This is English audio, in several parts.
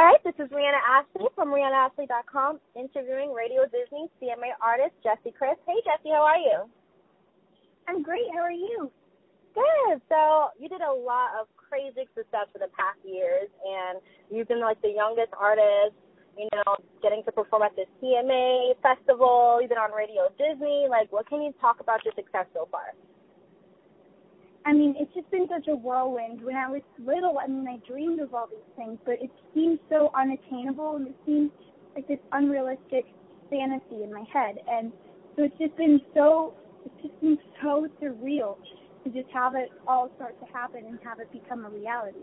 All right, this is Rihanna Ashley from RihannaAshley.com interviewing Radio Disney CMA artist Jessie Chris. Hey Jessie, how are you? I'm great. How are you? Good. So you did a lot of crazy success for the past years, and you've been like the youngest artist. You know, getting to perform at the CMA festival. You've been on Radio Disney. Like, what can you talk about your success so far? I mean, it's just been such a whirlwind. When I was little, I mean, I dreamed of all these things, but it seemed so unattainable and it seemed like this unrealistic fantasy in my head. And so it's just been so, it's just been so surreal to just have it all start to happen and have it become a reality.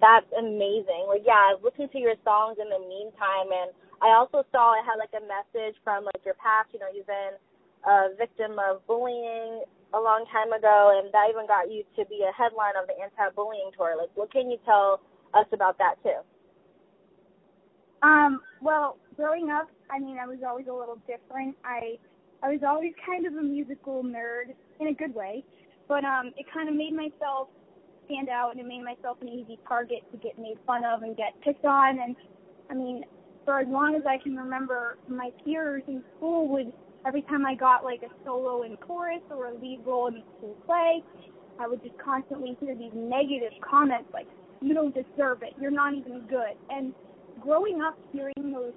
That's amazing. Like, yeah, I was listening to your songs in the meantime, and I also saw it had like a message from like your past. You know, you've been a victim of bullying a long time ago, and that even got you to be a headline of the anti-bullying tour. Like, what can you tell us about that too? Um, well, growing up, I mean, I was always a little different. I I was always kind of a musical nerd in a good way, but um, it kind of made myself stand out, and it made myself an easy target to get made fun of and get picked on. And I mean, for as long as I can remember, my peers in school would every time I got like a solo in chorus or a lead role in a school play, I would just constantly hear these negative comments like, you don't deserve it, you're not even good. And growing up hearing those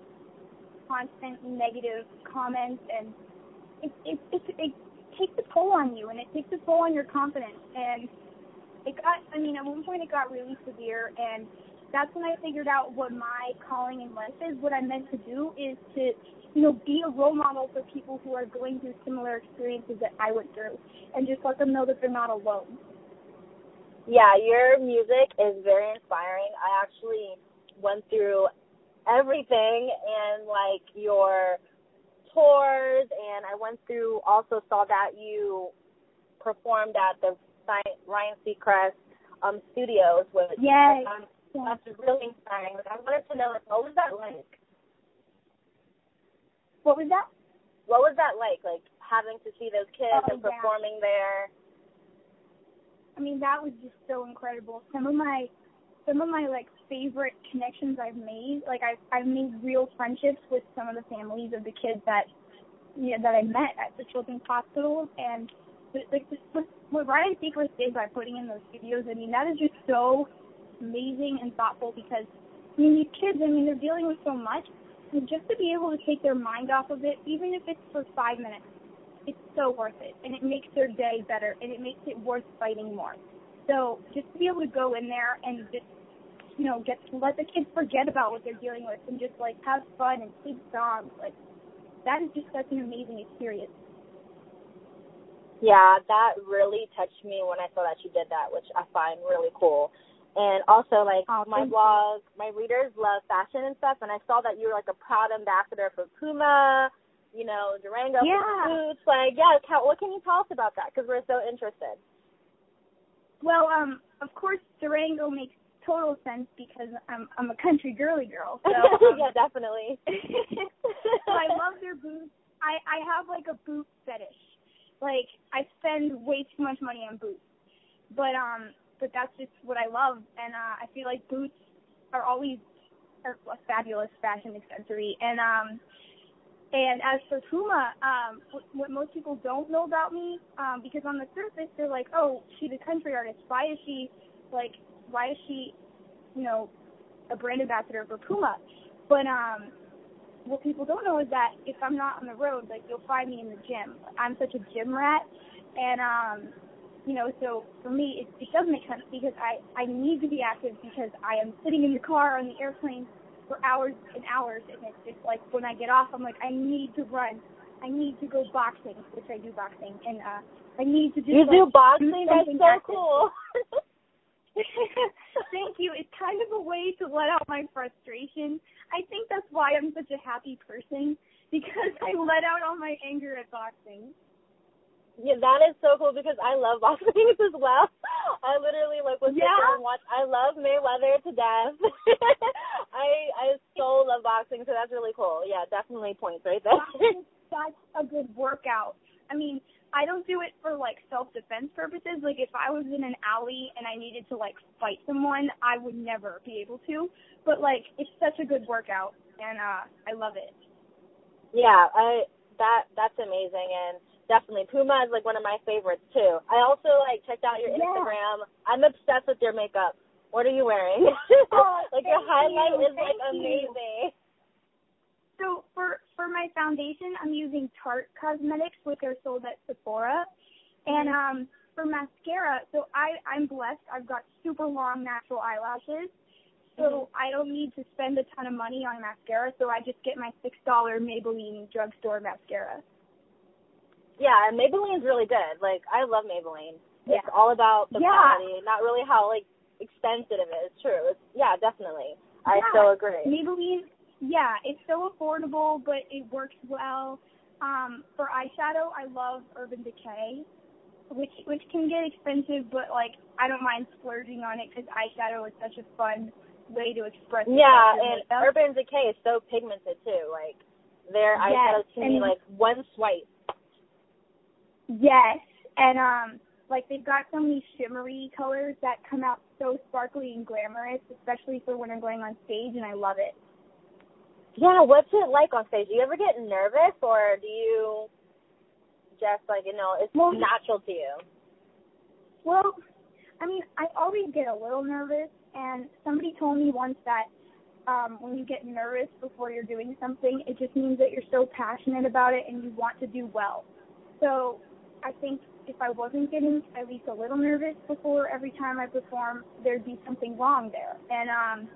constant negative comments and it, it, it, it takes a toll on you and it takes a toll on your confidence. And it got, I mean, at one point it got really severe and that's when I figured out what my calling in life is. What I'm meant to do is to you know, be a role model for people who are going through similar experiences that I went through and just let them know that they're not alone. Yeah, your music is very inspiring. I actually went through everything and like your tours and I went through also saw that you performed at the Ryan Seacrest um studios with Yay. That's really inspiring. Like I wanted to know like what was that like? What was that? What was that like? Like having to see those kids oh, and performing yeah. there. I mean, that was just so incredible. Some of my some of my like favorite connections I've made, like I've I've made real friendships with some of the families of the kids that you know, that I met at the children's hospital and like what, what Ryan Seacrest did by putting in those videos, I mean that is just so amazing and thoughtful because I mean these kids, I mean they're dealing with so much and just to be able to take their mind off of it, even if it's for five minutes, it's so worth it. And it makes their day better and it makes it worth fighting more. So just to be able to go in there and just, you know, get let the kids forget about what they're dealing with and just like have fun and sing songs, like that is just such an amazing experience. Yeah, that really touched me when I saw that you did that, which I find really cool. And also, like oh, my blog, my readers love fashion and stuff, and I saw that you were like a proud ambassador for Puma, you know, Durango yeah. boots. Like, yeah, what can you tell us about that? Because we're so interested. Well, um, of course, Durango makes total sense because I'm I'm a country girly girl. So um, yeah, definitely. so I love their boots. I I have like a boot fetish. Like I spend way too much money on boots. But um but that's just what I love. And uh, I feel like boots are always a fabulous fashion accessory. And um, and as for Puma, um, what, most people don't know about me, um, because on the surface they're like, oh, she's a country artist. Why is she like? Why is she, you know, a brand ambassador for Puma? But um, what people don't know is that if I'm not on the road, like you'll find me in the gym. I'm such a gym rat, and um, you know, so for me, it, it does make sense because I, I need to be active because I am sitting in the car on the airplane for hours and hours, and it's just like when I get off, I'm like, I need to run. I need to go boxing, which I do boxing, and uh, I need to do. You like, do boxing? Do That's so active. cool. Thank you. It's kind of a way to let out my frustration. I think that's why I'm such a happy person because I let out all my anger at boxing. Yeah, that is so cool because I love boxing as well. I literally like was yeah. and watch. I love Mayweather to death. I I so love boxing, so that's really cool. Yeah, definitely points right there. Such a good workout. I mean, I don't do it for like self defense purposes. Like if I was in an alley and I needed to like fight someone, I would never be able to. But like it's such a good workout and uh I love it. Yeah, I that that's amazing and definitely Puma is like one of my favorites too. I also like checked out your Yeah. Instagram. I'm obsessed with your makeup. What are you wearing? Oh, like your highlight you, is like thank you. amazing. So for for my foundation, I'm using Tarte Cosmetics, which are sold at Sephora. And um for mascara, so I I'm blessed. I've got super long natural eyelashes. So I don't need to spend a ton of money on mascara, so I just get my six dollar Maybelline drugstore mascara. Yeah, and Maybelline's really good. Like I love Maybelline. Yeah. It's all about the Yeah. quality, not really how like expensive it is. True. It's, yeah, definitely. I Yeah. so agree. Maybelline, yeah, it's so affordable, but it works well. Um, for eyeshadow, I love Urban Decay, which which can get expensive, but like I don't mind splurging on it because eyeshadow is such a fun way to express. Yeah, and makeup. Urban Decay is so pigmented too. Like their Yes, eyeshadows can be like one swipe. Yes, and um, like they've got so many shimmery colors that come out so sparkly and glamorous, especially for when I'm going on stage, and I love it. Yeah, what's it like on stage? Do you ever get nervous or do you just like, you know, it's Well- natural to you? Well, I mean, I always get a little nervous, and somebody told me once that um, when you get nervous before you're doing something, it just means that you're so passionate about it and you want to do well. So I think if I wasn't getting at least a little nervous before every time I perform, there'd be something wrong there. And um,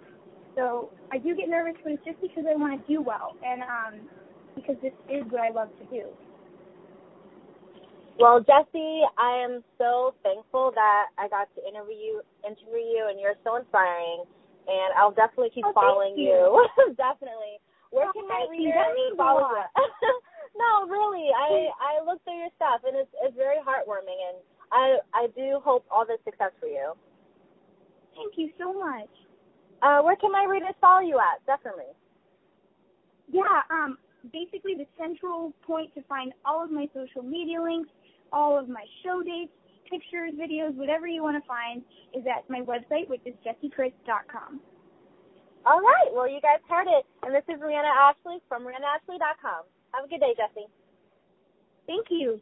so I do get nervous, but it's just because I want to do well, and um, because this is what I love to do. Well, Jessie, I am so thankful that I got to interview you, interview you, and you're so inspiring. And I'll definitely keep Oh, following you. definitely. Where Oh, can my you. Readers follow you? No, really. I I look through your stuff, and it's it's very heartwarming. And I I do hope all the success for you. Thank you so much. Uh, where can my readers follow you at? Definitely. Yeah, um, basically the central point to find all of my social media links, all of my show dates, pictures, videos, whatever you want to find is at my website, which is jessiechris.com. All right. Well, you guys heard it. And this is Rihanna Ashley from RihannaAshley.com. Have a good day, Jessie. Thank you.